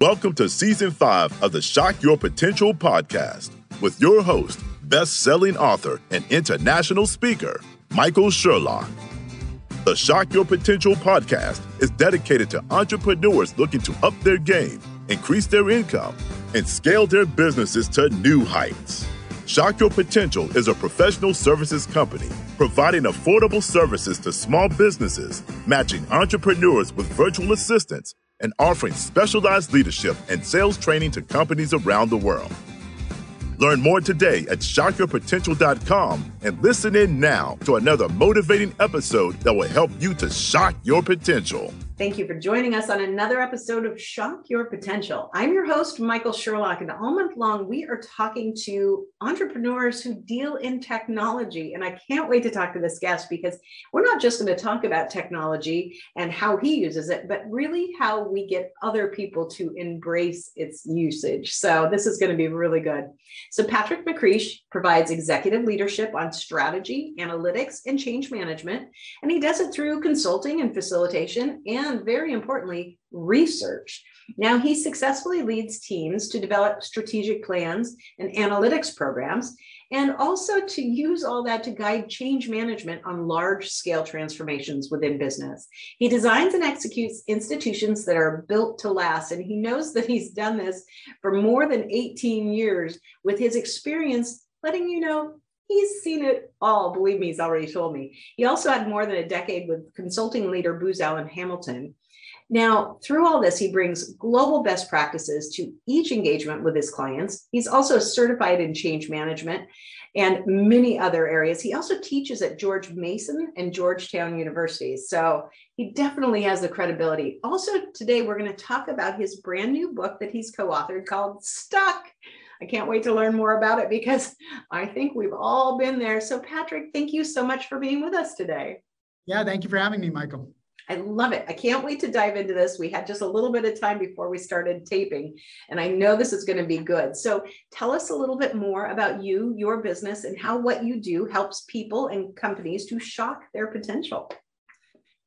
Welcome to season five of the Shock Your Potential podcast with your host, best selling author and international speaker, Michael Sherlock. The Shock Your Potential podcast is dedicated to entrepreneurs looking to up their game, increase their income, and scale their businesses to new heights. Shock Your Potential is a professional services company providing affordable services to small businesses, matching entrepreneurs with virtual assistants and offering specialized leadership and sales training to companies around the world. Learn more today at shockyourpotential.com and listen in now to another motivating episode that will help you to shock your potential. Thank you for joining us on another episode of Shock Your Potential. I'm your host, Michael Sherlock, and all month long we are talking to entrepreneurs who deal in technology. And I can't wait to talk to this guest because we're not just going to talk about technology and how he uses it, but really how we get other people to embrace its usage. So this is going to be really good. So Patrick McCreesh provides executive leadership on strategy, analytics, and change management, and he does it through consulting and facilitation and and very importantly, research. Now, he successfully leads teams to develop strategic plans and analytics programs, and also to use all that to guide change management on large scale transformations within business. He designs and executes institutions that are built to last, and he knows that he's done this for more than 18 years with his experience letting you know he's seen it all. Believe me, he's already told me. He also had more than a decade with consulting leader Booz Allen Hamilton. Now, through all this, he brings global best practices to each engagement with his clients. He's also certified in change management and many other areas. He also teaches at George Mason and Georgetown universities. So he definitely has the credibility. Also, today we're going to talk about his brand new book that he's co authored called Stuck I can't wait to learn more about it because I think we've all been there. So, Patrick, thank you so much for being with us today. Yeah, thank you for having me, Michael. I love it. I can't wait to dive into this. We had just a little bit of time before we started taping, and I know this is going to be good. So, tell us a little bit more about you, your business, and how what you do helps people and companies to shock their potential.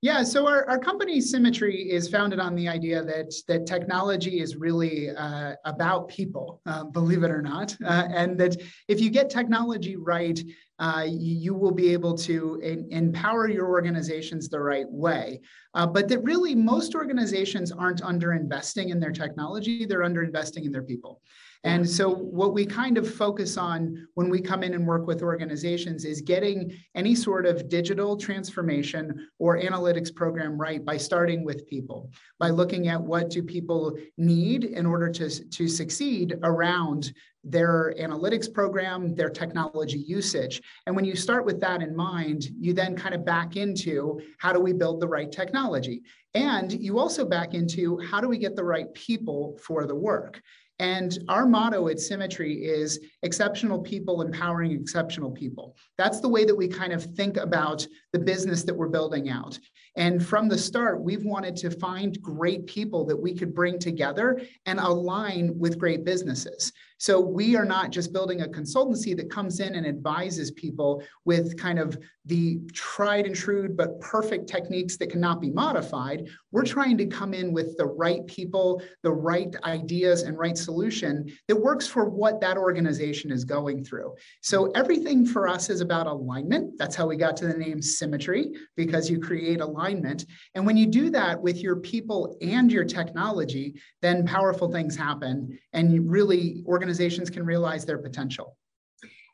Yeah, so our, our company Simatree is founded on the idea that that technology is really uh, about people, uh, believe it or not, uh, and that if you get technology right, uh, you will be able to in, empower your organizations the right way. Uh, but that really most organizations aren't under investing in their technology; they're under investing in their people. And mm-hmm. so, what we kind of focus on when we come in and work with organizations is getting any sort of digital transformation or analytics program right by starting with people, by looking at what do people need in order to, to succeed around their analytics program, their technology usage. And when you start with that in mind, you then kind of back into how do we build the right technology? And you also back into how do we get the right people for the work? And our motto at Simatree is exceptional people empowering exceptional people. That's the way that we kind of think about the business that we're building out. And from the start, we've wanted to find great people that we could bring together and align with great businesses. So we are not just building a consultancy that comes in and advises people with kind of the tried and true but perfect techniques that cannot be modified. We're trying to come in with the right people, the right ideas, and right solution that works for what that organization is going through. So everything for us is about alignment. That's how we got to the name symmetry, because you create alignment. And when you do that with your people and your technology, then powerful things happen. And really, organizations can realize their potential.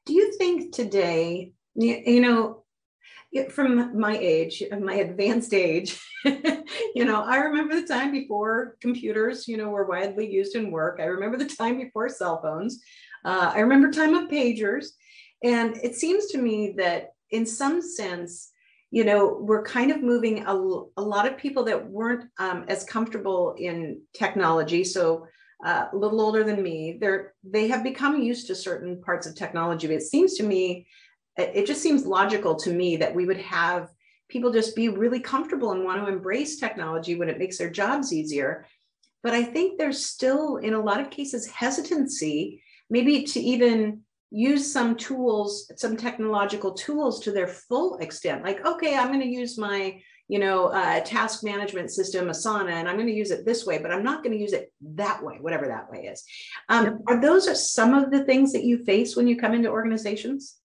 Do you think today, you know, from my age, my advanced age, you know, I remember the time before computers, you know, were widely used in work. I remember the time before cell phones. Uh, I remember time of pagers. And it seems to me that in some sense, you know, we're kind of moving a, a lot of people that weren't um, as comfortable in technology. So uh, a little older than me, they're they have become used to certain parts of technology. But it seems to me, it just seems logical to me that we would have people just be really comfortable and want to embrace technology when it makes their jobs easier. But I think there's still, in a lot of cases, hesitancy, maybe to even use some tools, some technological tools to their full extent. Like, okay, I'm going to use my you know, a task management system, Asana, and I'm going to use it this way, but I'm not going to use it that way, whatever that way is. Um, yep. Are those some of the things that you face when you come into organizations?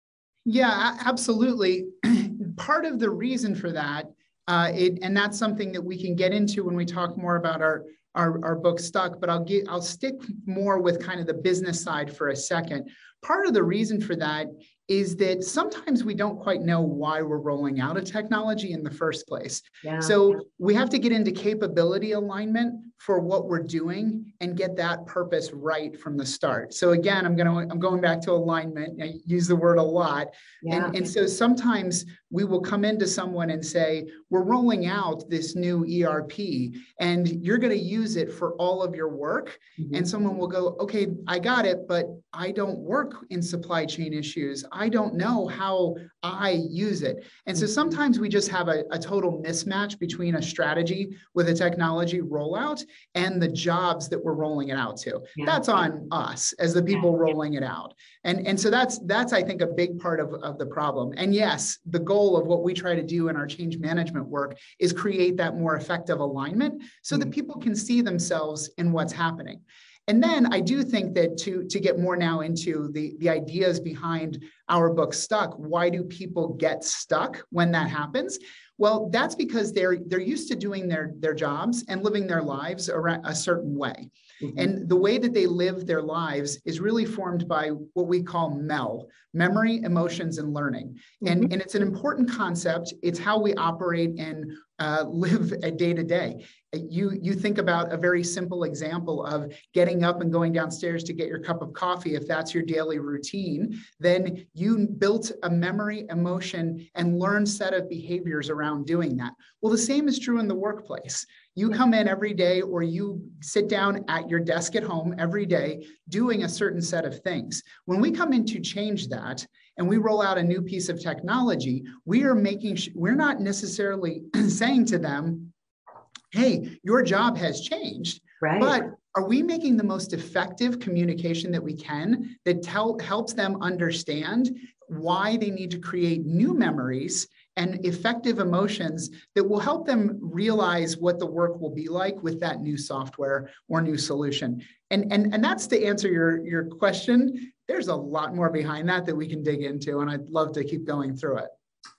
Yeah, absolutely. Part of the reason for that, uh, it, and that's something that we can get into when we talk more about our our, our book stuck, but I'll get I'll stick more with kind of the business side for a second. Part of the reason for that is that sometimes we don't quite know why we're rolling out a technology in the first place. Yeah. So we have to get into capability alignment for what we're doing and get that purpose right from the start. So again, I'm going to I'm going back to alignment. I use the word a lot. Yeah. And, and so sometimes we will come into someone and say, we're rolling out this new ERP and you're going to use it for all of your work. Mm-hmm. And someone will go, okay, I got it, but I don't work in supply chain issues. I don't know how I use it. And so sometimes we just have a, a total mismatch between a strategy with a technology rollout and the jobs that we're rolling it out to. Yeah. That's on us as the people rolling it out. And, and so that's that's I think a big part of, of the problem. And yes, the goal of what we try to do in our change management work is create that more effective alignment so that mm-hmm. people can see themselves in what's happening. And then I do think that to, to get more now into the, the ideas behind our book Stuck, why do people get stuck when that happens? Well, that's because they're they're used to doing their their jobs and living their lives a certain way. Mm-hmm. And the way that they live their lives is really formed by what we call MEL, memory, emotions, and learning. Mm-hmm. And, and it's an important concept. It's how we operate and uh, live a day to day. You, you think about a very simple example of getting up and going downstairs to get your cup of coffee. If that's your daily routine, then you built a memory, emotion, and learned set of behaviors around doing that. Well, the same is true in the workplace. You come in every day or you sit down at your desk at home every day doing a certain set of things. When we come in to change that and we roll out a new piece of technology, we are making, we're not necessarily saying to them, hey, your job has changed. Right. But are we making the most effective communication that we can that tell, helps them understand why they need to create new memories and effective emotions that will help them realize what the work will be like with that new software or new solution. And, and, and that's to answer your, your question. There's a lot more behind that that we can dig into, and I'd love to keep going through it.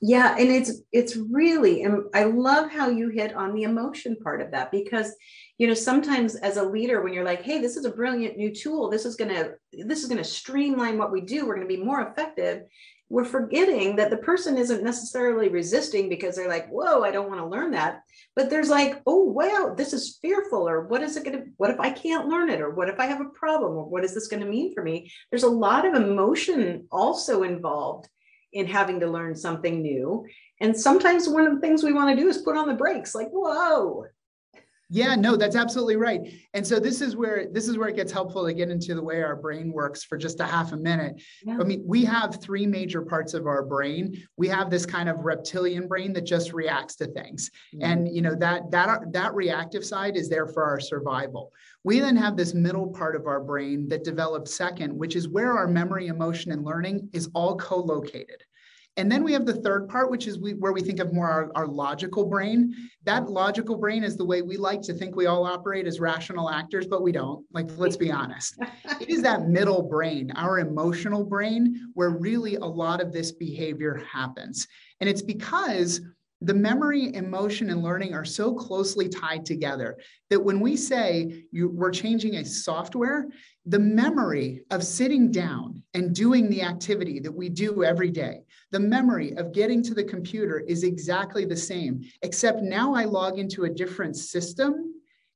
Yeah, and it's it's really, and I love how you hit on the emotion part of that because you know sometimes as a leader when you're like hey this is a brilliant new tool this is going to this is going to streamline what we do we're going to be more effective we're forgetting that the person isn't necessarily resisting because they're like, whoa, I don't want to learn that. But there's like, oh, wow, this is fearful. Or what is it going to, what if I can't learn it? Or what if I have a problem? Or what is this going to mean for me? There's a lot of emotion also involved in having to learn something new. And sometimes one of the things we want to do is put on the brakes, like, whoa, yeah, no, that's absolutely right. And so this is where this is where it gets helpful to get into the way our brain works for just a half a minute. Yeah. I mean, we have three major parts of our brain. We have this kind of reptilian brain that just reacts to things. Mm-hmm. And you know, that that that reactive side is there for our survival. We then have this middle part of our brain that develops second, which is where our memory, emotion, and learning is all co-located. And then we have the third part, which is we, where we think of more our, our, logical brain. That logical brain is the way we like to think we all operate as rational actors, but we don't. Like, let's be honest. it is that middle brain, our emotional brain, where really a lot of this behavior happens. And it's because the memory, emotion, and learning are so closely tied together that when we say you, we're changing a software, the memory of sitting down and doing the activity that we do every day, the memory of getting to the computer is exactly the same, except now I log into a different system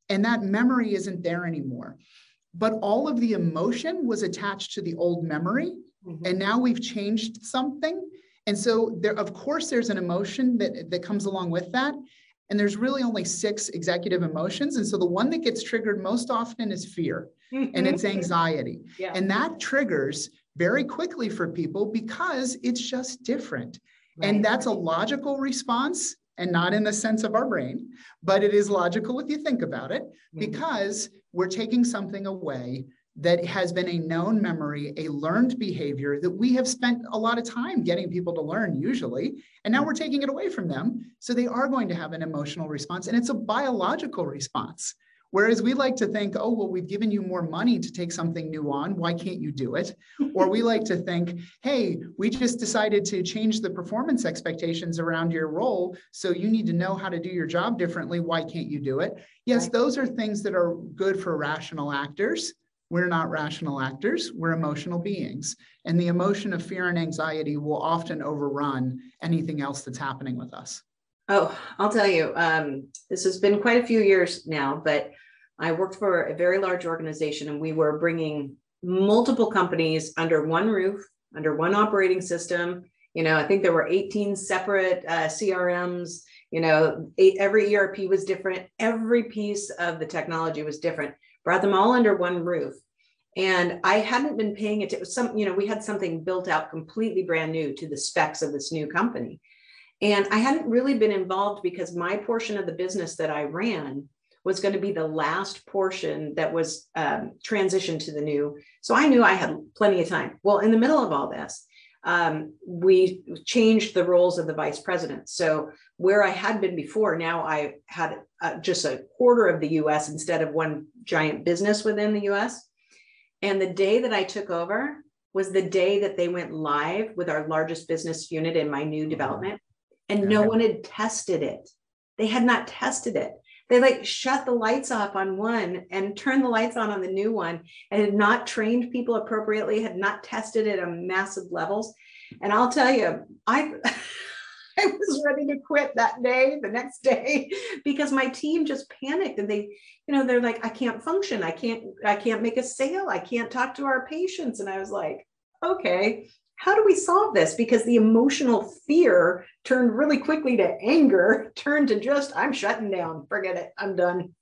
and that memory isn't there anymore. But all of the emotion was attached to the old memory. Mm-hmm. And now we've changed something. And so there, of course, there's an emotion that, that comes along with that. And there's really only six executive emotions. And so the one that gets triggered most often is fear and it's anxiety. Yeah. And that triggers very quickly for people because it's just different. Right. And that's a logical response and not in the sense of our brain, but it is logical if you think about it mm-hmm. because we're taking something away that has been a known memory, a learned behavior that we have spent a lot of time getting people to learn, usually. And now mm-hmm. we're taking it away from them. So they are going to have an emotional response, and it's a biological response. Whereas we like to think, oh, well, we've given you more money to take something new on. Why can't you do it? or we like to think, hey, we just decided to change the performance expectations around your role. So you need to know how to do your job differently. Why can't you do it? Yes, those are things that are good for rational actors. We're not rational actors, we're emotional beings. And the emotion of fear and anxiety will often overrun anything else that's happening with us. Oh, I'll tell you, um, this has been quite a few years now, but I worked for a very large organization and we were bringing multiple companies under one roof, under one operating system. You know, I think there were 18 separate uh, CRMs. You know, eight, every ERP was different. Every piece of the technology was different. Brought them all under one roof. And I hadn't been paying it to some, you know, we had something built out completely brand new to the specs of this new company. And I hadn't really been involved because my portion of the business that I ran was going to be the last portion that was um, transitioned to the new. So I knew I had plenty of time. Well, in the middle of all this, um, we changed the roles of the vice president. So where I had been before, now I had uh, just a quarter of the US instead of one giant business within the US. And the day that I took over was the day that they went live with our largest business unit in my new development and no one had tested it. They had not tested it. They like shut the lights off on one and turned the lights on on the new one and had not trained people appropriately, had not tested it on massive levels. And I'll tell you, I I was ready to quit that day, the next day, because my team just panicked and they, you know, they're like, I can't function. I can't, I can't make a sale. I can't talk to our patients. And I was like, okay, how do we solve this? Because the emotional fear turned really quickly to anger, turned to just, I'm shutting down, forget it, I'm done.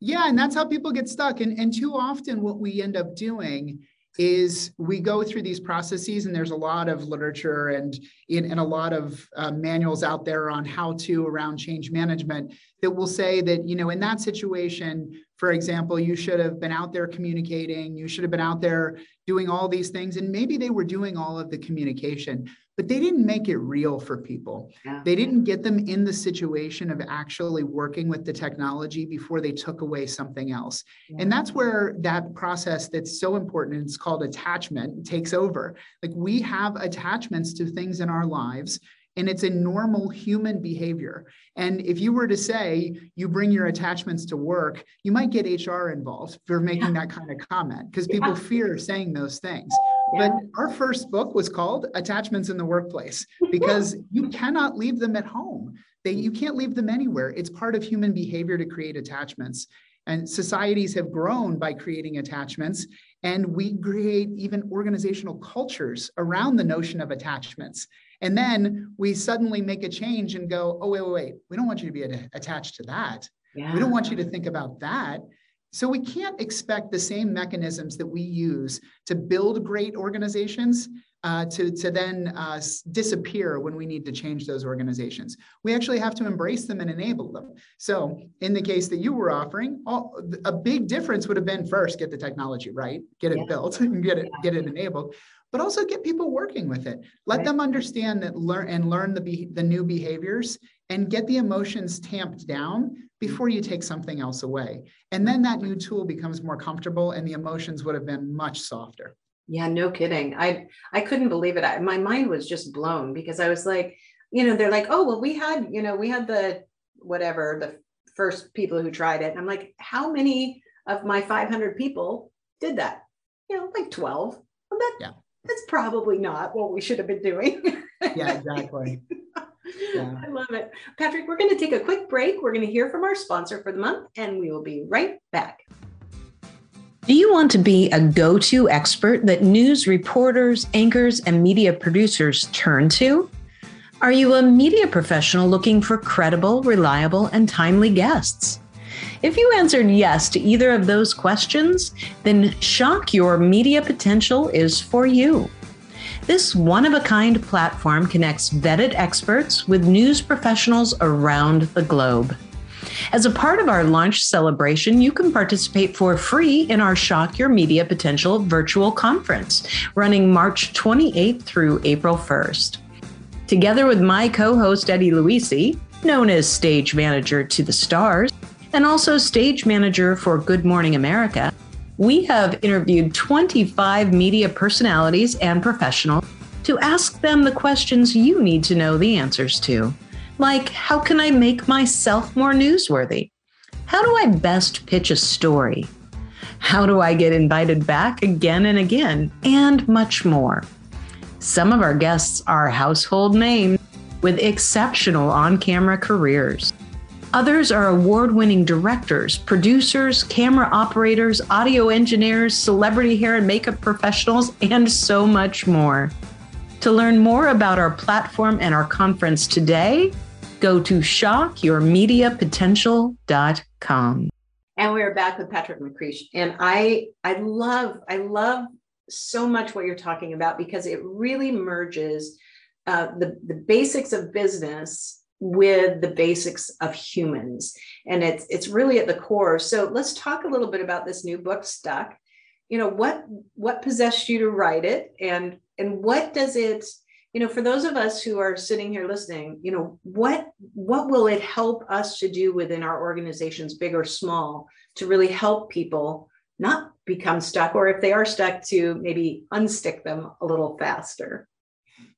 Yeah, and that's how people get stuck. And, and too often, what we end up doing is we go through these processes and there's a lot of literature and, in, and a lot of uh, manuals out there on how to around change management that will say that you know in that situation for example you should have been out there communicating you should have been out there doing all these things and maybe they were doing all of the communication but they didn't make it real for people. Yeah. They didn't get them in the situation of actually working with the technology before they took away something else. Yeah. And that's where that process that's so important, it's called attachment, takes over. Like we have attachments to things in our lives and it's a normal human behavior. And if you were to say you bring your attachments to work, you might get HR involved for making yeah. that kind of comment because people yeah. fear saying those things. Yeah. But our first book was called Attachments in the Workplace because you cannot leave them at home. They, you can't leave them anywhere. It's part of human behavior to create attachments. And societies have grown by creating attachments. And we create even organizational cultures around the notion of attachments. And then we suddenly make a change and go, oh, wait, wait, wait. We don't want you to be attached to that. Yeah. We don't want you to think about that. So we can't expect the same mechanisms that we use to build great organizations uh, to, to then uh, disappear when we need to change those organizations. We actually have to embrace them and enable them. So in the case that you were offering, all, a big difference would have been first, get the technology right, get it yeah. built and get it, get it enabled but also get people working with it. Let right. them understand that learn and learn the be- the new behaviors and get the emotions tamped down before you take something else away. And then that new tool becomes more comfortable and the emotions would have been much softer. Yeah, no kidding. I I couldn't believe it. I, my mind was just blown because I was like, you know, they're like, "Oh, well we had, you know, we had the whatever, the first people who tried it." And I'm like, "How many of my 500 people did that?" You know, like 12. Well, that yeah that's probably not what we should have been doing. yeah, exactly. Yeah. I love it. Patrick, we're going to take a quick break. We're going to hear from our sponsor for the month, and we will be right back. Do you want to be a go to expert that news reporters, anchors, and media producers turn to? Are you a media professional looking for credible, reliable, and timely guests? If you answered yes to either of those questions, then Shock Your Media Potential is for you. This one of a kind platform connects vetted experts with news professionals around the globe. As a part of our launch celebration, you can participate for free in our Shock Your Media Potential virtual conference running March 28th through April 1st. Together with my co host, Eddie Luisi, known as stage manager to the stars, and also stage manager for Good Morning America, we have interviewed 25 media personalities and professionals to ask them the questions you need to know the answers to. Like, how can I make myself more newsworthy? How do I best pitch a story? How do I get invited back again and again? And much more. Some of our guests are household names with exceptional on camera careers. Others are award winning directors, producers, camera operators, audio engineers, celebrity hair and makeup professionals, and so much more. To learn more about our platform and our conference today, go to shockyourmediapotential.com. And we're back with Patrick McCreesh. And I I love, I love so much what you're talking about because it really merges uh, the, the basics of business with the basics of humans. And it's it's really at the core. So let's talk a little bit about this new book, Stuck. You know, what what possessed you to write it and and what does it you know for those of us who are sitting here listening you know what what will it help us to do within our organizations big or small to really help people not become stuck, or if they are stuck, to maybe unstick them a little faster?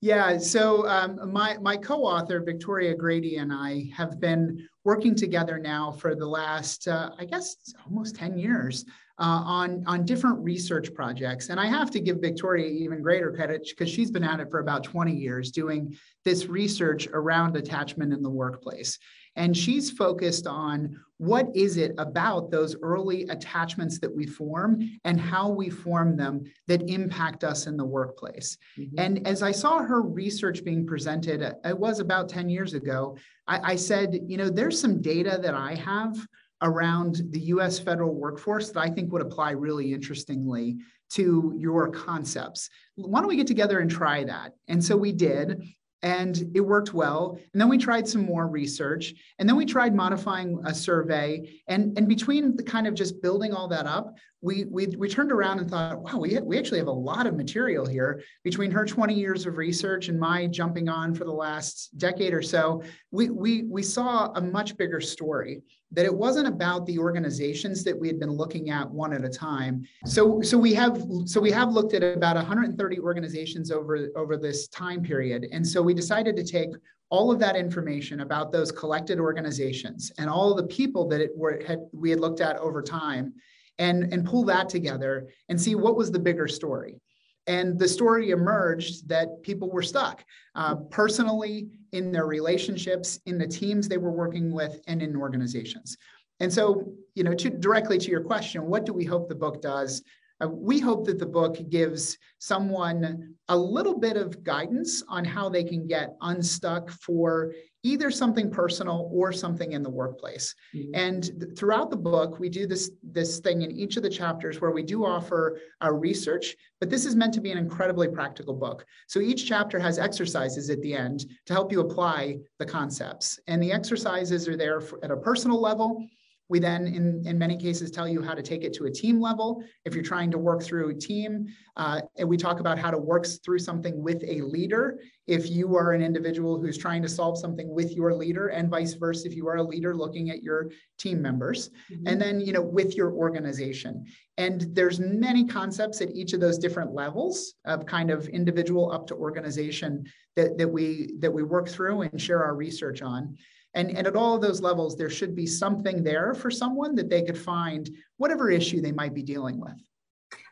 Yeah, so um, my, my co author, Victoria Grady, and I have been working together now for the last, uh, I guess, almost 10 years uh, on, on different research projects. And I have to give Victoria even greater credit because she's been at it for about 20 years doing this research around attachment in the workplace. And she's focused on what is it about those early attachments that we form and how we form them that impact us in the workplace. Mm-hmm. And as I saw her research being presented, it was about 10 years ago, I, I said, you know, there's some data that I have around the US federal workforce that I think would apply really interestingly to your concepts. Why don't we get together and try that? And so we did and it worked well. And then we tried some more research, and then we tried modifying a survey. And, and between the kind of just building all that up, we, we, we turned around and thought, wow, we, we actually have a lot of material here between her 20 years of research and my jumping on for the last decade or so. We, we, we saw a much bigger story that it wasn't about the organizations that we had been looking at one at a time. So, so we have so we have looked at about 130 organizations over, over this time period. And so we decided to take all of that information about those collected organizations and all the people that it were, had, we had looked at over time and, and pull that together and see what was the bigger story. And the story emerged that people were stuck uh, personally in their relationships, in the teams they were working with, and in organizations. And so, you know, to, directly to your question, what do we hope the book does? Uh, we hope that the book gives someone a little bit of guidance on how they can get unstuck for either something personal or something in the workplace. Mm-hmm. And th- throughout the book, we do this, this thing in each of the chapters where we do offer our research, but this is meant to be an incredibly practical book. So each chapter has exercises at the end to help you apply the concepts. And the exercises are there for, at a personal level we then, in, in many cases, tell you how to take it to a team level. If you're trying to work through a team, uh, and we talk about how to work through something with a leader. If you are an individual who's trying to solve something with your leader, and vice versa, if you are a leader looking at your team members, mm-hmm. and then you know with your organization. And there's many concepts at each of those different levels of kind of individual up to organization that, that we that we work through and share our research on. And, and at all of those levels, there should be something there for someone that they could find whatever issue they might be dealing with.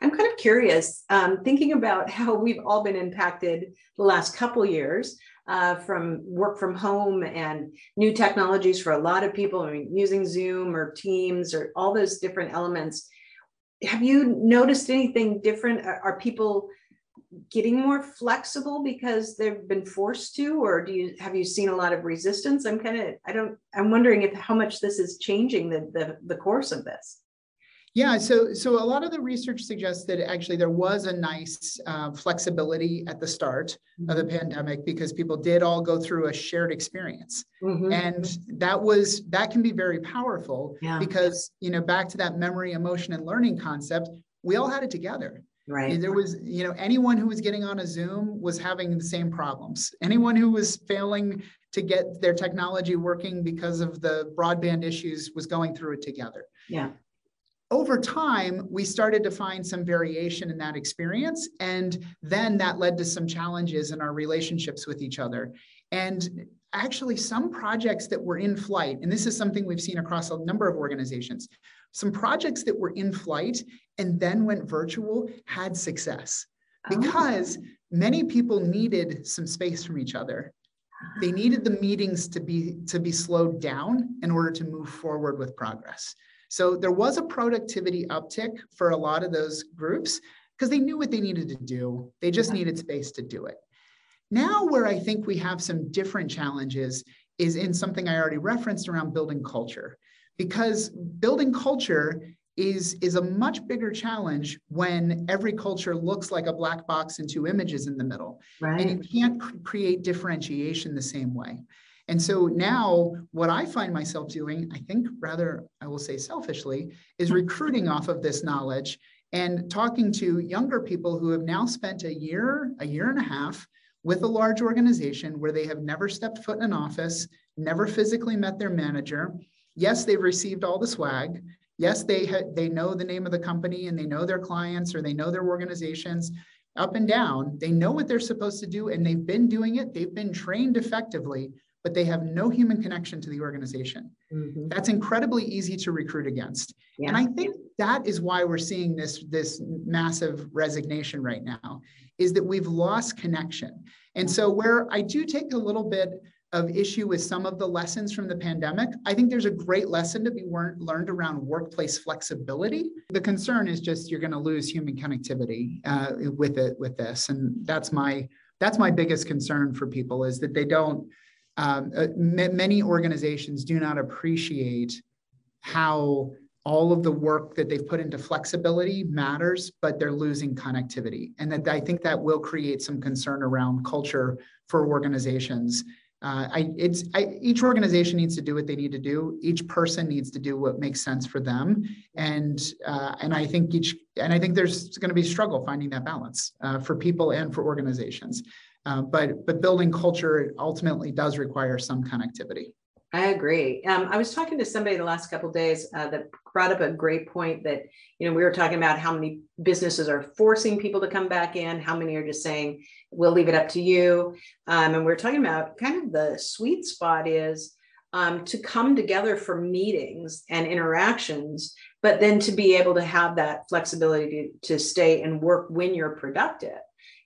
I'm kind of curious, um, thinking about how we've all been impacted the last couple years uh, from work from home and new technologies for a lot of people. I mean, using Zoom or Teams or all those different elements. Have you noticed anything different? Are, are people getting more flexible because they've been forced to or do you have you seen a lot of resistance i'm kind of i don't i'm wondering if how much this is changing the the, the course of this Yeah, so so a lot of the research suggests that actually there was a nice uh, flexibility at the start mm-hmm. of the mm-hmm. pandemic because people did all go through a shared experience, mm-hmm. and that was that can be very powerful yeah. because you know back to that memory, emotion, and learning concept, we all had it together. Right. There was, you know, anyone who was getting on a Zoom was having the same problems. Anyone who was failing to get their technology working because of the broadband issues was going through it together. Yeah over time, we started to find some variation in that experience. And then that led to some challenges in our relationships with each other. And actually, some projects that were in flight, and this is something we've seen across a number of organizations, some projects that were in flight and then went virtual had success oh. because oh. many people needed some space from each other they needed the meetings to be to be slowed down in order to move forward with progress so there was a productivity uptick for a lot of those groups because they knew what they needed to do. They just needed space to do it. Now, where I think we have some different challenges is in something I already referenced around building culture. Because building culture is, is a much bigger challenge when every culture looks like a black box and two images in the middle. Right. And you can't cr- create differentiation the same way. And so now, what I find myself doing, I think rather, I will say selfishly, is hmm. recruiting off of this knowledge and talking to younger people who have now spent a year, a year and a half with a large organization where they have never stepped foot in an office, never physically met their manager. Yes, they've received all the swag. Yes, they ha- they know the name of the company and they know their clients or they know their organizations up and down. They know what they're supposed to do and they've been doing it. They've been trained effectively but they have no human connection to the organization. Mm-hmm. That's incredibly easy to recruit against. Yeah. And I think that is why we're seeing this, this massive resignation right now, is that we've lost connection. And so where I do take a little bit of issue with some of the lessons from the pandemic. I think there's a great lesson to be learned around workplace flexibility. The concern is just you're going to lose human connectivity uh, with it with this, and that's my that's my biggest concern for people is that they don't um, uh, many organizations do not appreciate how all of the work that they've put into flexibility matters, but they're losing connectivity. And that I think that will create some concern around culture for organizations. Uh, I, it's I, each organization needs to do what they need to do. Each person needs to do what makes sense for them, and uh, and I think each and I think there's going to be struggle finding that balance uh, for people and for organizations. Uh, but but building culture ultimately does require some connectivity. I agree. Um, I was talking to somebody the last couple days uh, that brought up a great point that you know we were talking about how many businesses are forcing people to come back in, how many are just saying we'll leave it up to you, um, and we are talking about kind of the sweet spot is um, to come together for meetings and interactions, but then to be able to have that flexibility to, to stay and work when you're productive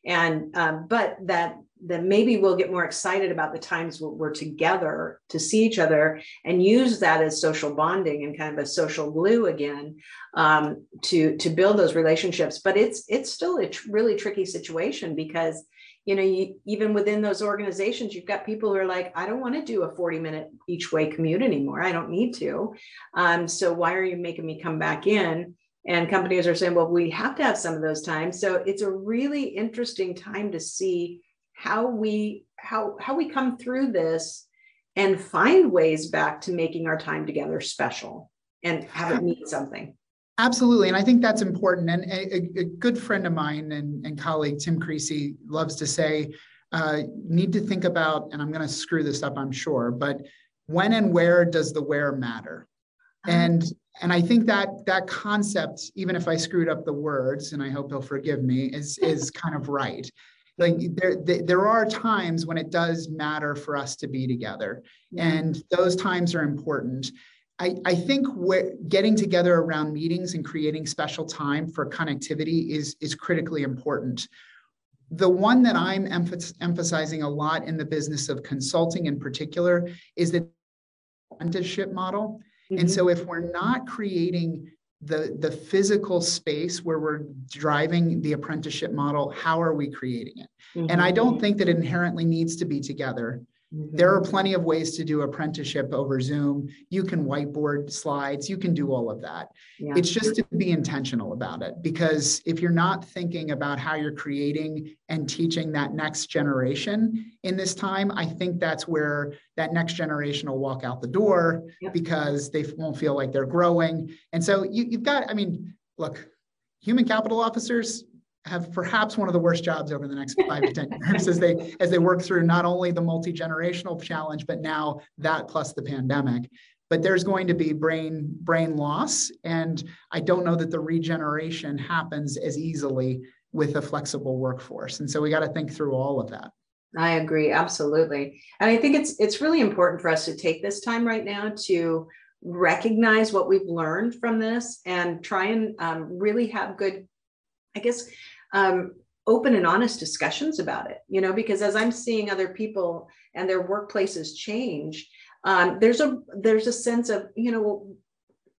and um, but that that maybe we'll get more excited about the times we're together to see each other and use that as social bonding and kind of a social glue again um, to to build those relationships. But it's it's still a tr- really tricky situation because you know you, even within those organizations you've got people who are like i don't want to do a 40 minute each way commute anymore. I don't need to. Um, so why are you making me come back in? And companies are saying well we have to have some of those times. So it's a really interesting time to see how we how how we come through this and find ways back to making our time together special and have it mean something Absolutely. And I think that's important. And a, a good friend of mine and, and, colleague, Tim Creasey, loves to say, uh, need to think about, and I'm going to screw this up, I'm sure, but when and where does the where matter? Uh-huh. And and I think that that concept, even if I screwed up the words, and I hope he'll forgive me, is is kind of right. Like there, there are times when it does matter for us to be together, and those times are important. I, I think getting together around meetings and creating special time for connectivity is, is critically important. The one that I'm emphasizing a lot in the business of consulting in particular is the apprenticeship model. Mm-hmm. And so if we're not creating the, the physical space where we're driving the apprenticeship model, how are we creating it? Mm-hmm. And I don't think that it inherently needs to be together. Mm-hmm. There are plenty of ways to do apprenticeship over Zoom. You can whiteboard slides, you can do all of that. Yeah. It's just to be intentional about it because if you're not thinking about how you're creating and teaching that next generation in this time, I think that's where that next generation will walk out the door yep. because they won't feel like they're growing. And so you, you've got, I mean, look, human capital officers, have perhaps one of the worst jobs over the next five to ten years as they as they work through not only the multi-generational challenge but now that plus the pandemic. But there's going to be brain brain loss and i don't know that the regeneration happens as easily with a flexible workforce. And so we got to think through all of that. I agree absolutely. And i think it's it's really important for us to take this time right now to recognize what we've learned from this and try and um, really have good I guess, um, open and honest discussions about it, you know, because as I'm seeing other people and their workplaces change, um, there's a there's a sense of, you know,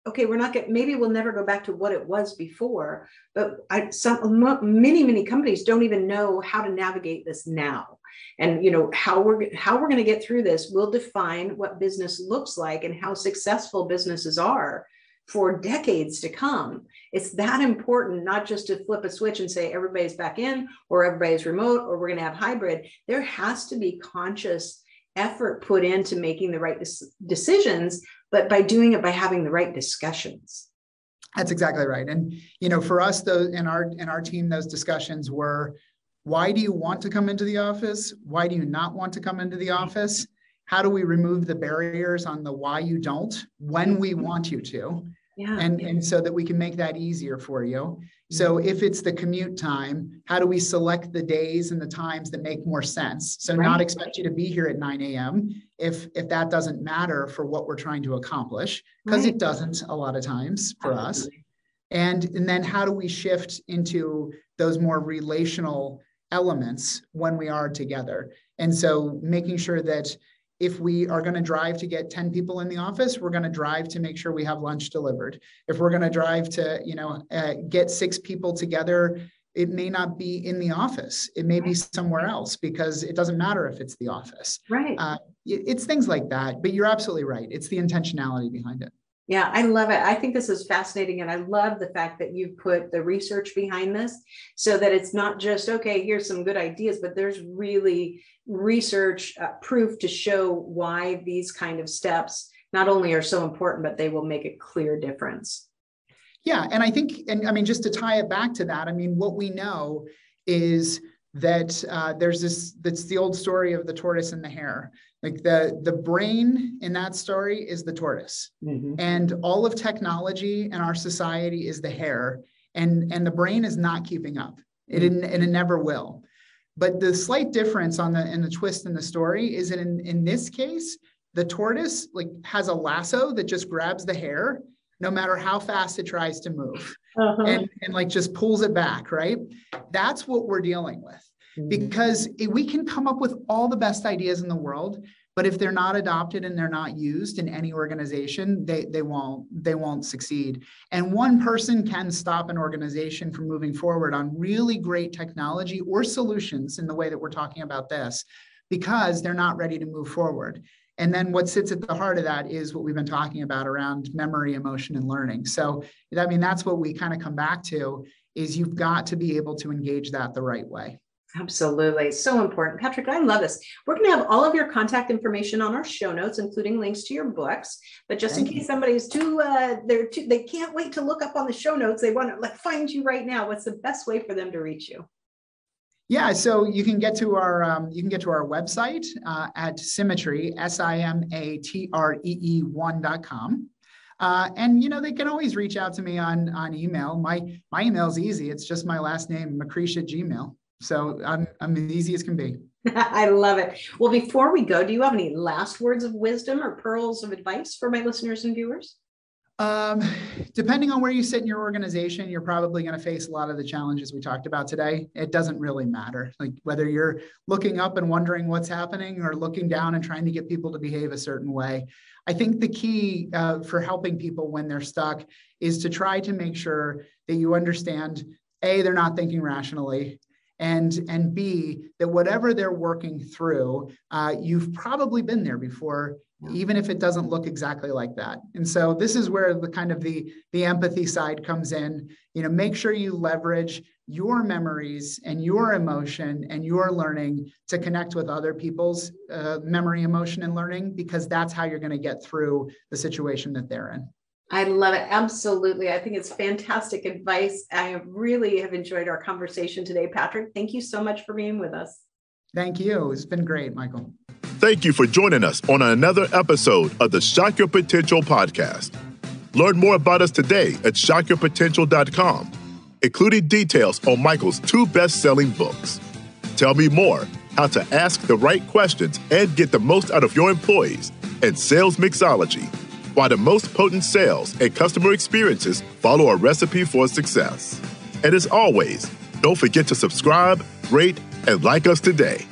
okay, we're not getting maybe we'll never go back to what it was before, but I some many many companies don't even know how to navigate this now. And you know how we're how we're going to get through this will define what business looks like and how successful businesses are for decades to come. It's that important, not just to flip a switch and say everybody's back in or everybody's remote or we're going to have hybrid. There has to be conscious effort put into making the right decisions, but by doing it by having the right discussions. That's exactly right. And you know, for us, those in our in our team, those discussions were why do you want to come into the office? Why do you not want to come into the office? How do we remove the barriers on the why you don't when we want you to? Yeah. And, and so that we can make that easier for you. So mm-hmm. if it's the commute time, how do we select the days and the times that make more sense? So right. not expect you to be here at 9 a.m. if if that doesn't matter for what we're trying to accomplish, because right. it doesn't a lot of times for Absolutely. us. And, and then how do we shift into those more relational elements when we are together? And so making sure that if we are going to drive to get 10 people in the office we're going to drive to make sure we have lunch delivered. If we're going to drive to you know uh, get six people together it may not be in the office. It may be somewhere else because it doesn't matter if it's the office. Right. Uh, it, it's things like that but you're absolutely right. It's the intentionality behind it yeah, I love it. I think this is fascinating. And I love the fact that you've put the research behind this so that it's not just, okay, here's some good ideas, but there's really research uh, proof to show why these kind of steps not only are so important, but they will make a clear difference. Yeah. And I think, and I mean, just to tie it back to that, I mean, what we know is that uh, there's this, that's the old story of the tortoise and the hare like the the brain in that story is the tortoise mm-hmm. and all of technology and our society is the hare and and the brain is not keeping up it mm-hmm. and it never will but the slight difference on the in the twist in the story is that in in this case the tortoise like has a lasso that just grabs the hare no matter how fast it tries to move uh-huh. and, and like just pulls it back right that's what we're dealing with. Because mm-hmm. we can come up with all the best ideas in the world but if they're not adopted and they're not used in any organization they, they won't they won't succeed. And one person can stop an organization from moving forward on really great technology or solutions in the way that we're talking about this because they're not ready to move forward. And then what sits at the heart of that is what we've been talking about around memory emotion and learning. So i mean that's what we kind of come back to is you've got to be able to engage that the right way Absolutely. So important. Patrick, I love this. We're going to have all of your contact information on our show notes, including links to your books. But just Thank in case you. somebody's too, uh, they're too, they can't wait to look up on the show notes. They want to like find you right now. What's the best way for them to reach you? Yeah, so you can get to our um, you can get to our website uh, at Simatree S I M A T R E E one dot com. Uh, and you know they can always reach out to me on on email. My my email is easy. It's just my last name, at Gmail. So I'm, I'm as easy as can be. I love it. Well, before we go, do you have any last words of wisdom or pearls of advice for my listeners and viewers? Um, depending on where you sit in your organization, you're probably going to face a lot of the challenges we talked about today. It doesn't really matter, like whether you're looking up and wondering what's happening or looking down and trying to get people to behave a certain way. I think the key uh, for helping people when they're stuck is to try to make sure that you understand a they're not thinking rationally and and b that whatever they're working through uh, you've probably been there before even if it doesn't look exactly like that. And so this is where the kind of the the empathy side comes in. You know make sure you leverage your memories and your emotion and your learning to connect with other people's uh, memory emotion and learning because that's how you're going to get through the situation that they're in I love it. Absolutely. I think it's fantastic advice. I really have enjoyed our conversation today, Patrick. Thank you so much for being with us. Thank you. It's been great, Michael. Thank you for joining us on another episode of the Shock Your Potential podcast. Learn more about us today at shockyourpotential.com, including details on Michael's two best selling books. Tell me more how to ask the right questions and get the most out of your employees and sales mixology why the most potent sales and customer experiences follow a recipe for success. And as always, don't forget to subscribe, rate, and like us today.